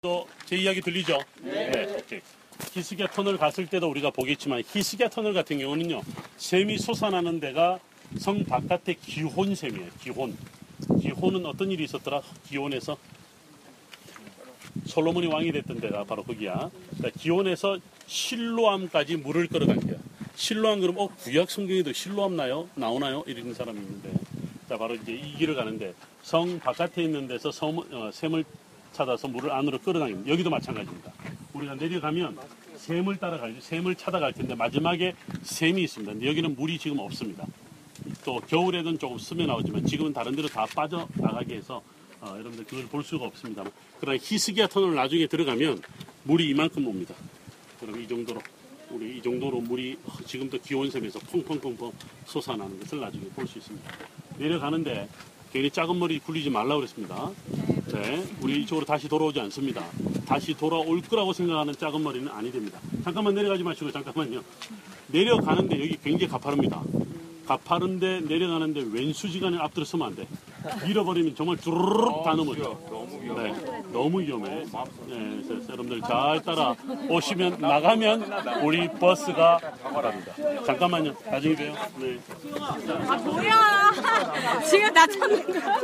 또제 이야기 들리죠? 네. 오케이. 희스기야 터널 갔을 때도 우리가 보겠지만 희스기야 터널 같은 경우는요 샘이 솟아나는 데가 성 바깥의 기혼샘이에요. 기혼. 기혼은 어떤 일이 있었더라? 기혼에서 솔로몬이 왕이 됐던 데가 바로 거기야. 그러니까 기온에서 실로암까지 물을 끌어간 거야. 실로암 그럼 어 구약 성경에도 실로암 나요? 나오나요? 이러는 사람이 있는데 자 바로 이제 이 길을 가는데 성 바깥에 있는 데서 섬, 어, 샘을 찾아서 물을 안으로 끌어당깁니다. 여기도 마찬가지입니다. 우리가 내려가면 샘을 따라가야죠. 샘을 찾아갈 텐데 마지막에 샘이 있습니다. 근데 여기는 물이 지금 없습니다. 또 겨울에는 조금 스며 나오지만 지금은 다른 데로 다 빠져나가게 해서 어, 여러분들 그걸 볼 수가 없습니다. 그러나 히스기야 터널 나중에 들어가면 물이 이만큼 옵니다. 그럼 이 정도로 우리 이 정도로 물이 지금도 기온샘에서 펑펑펑펑 솟아나는 것을 나중에 볼 수 있습니다. 내려가는데 괜히 작은 머리 굴리지 말라고 그랬습니다. 네, 우리 이쪽으로 다시 돌아오지 않습니다. 다시 돌아올 거라고 생각하는 작은 머리는 아니 됩니다. 잠깐만 내려가지 마시고 잠깐만요. 내려가는데 여기 굉장히 가파릅니다. 가파른데 내려가는데 왼수지간에 앞들어 서면 안 돼. 밀어버리면 정말 주르륵 다 넘어져. 너무 위험해. 네, 너무 위험해. 네, 그래서 여러분들 잘 따라 오시면 나가면 우리 버스가 갑니다. 잠깐만요. 나중에 봬요. 네. 아 뭐야 지금 나 찾는 거야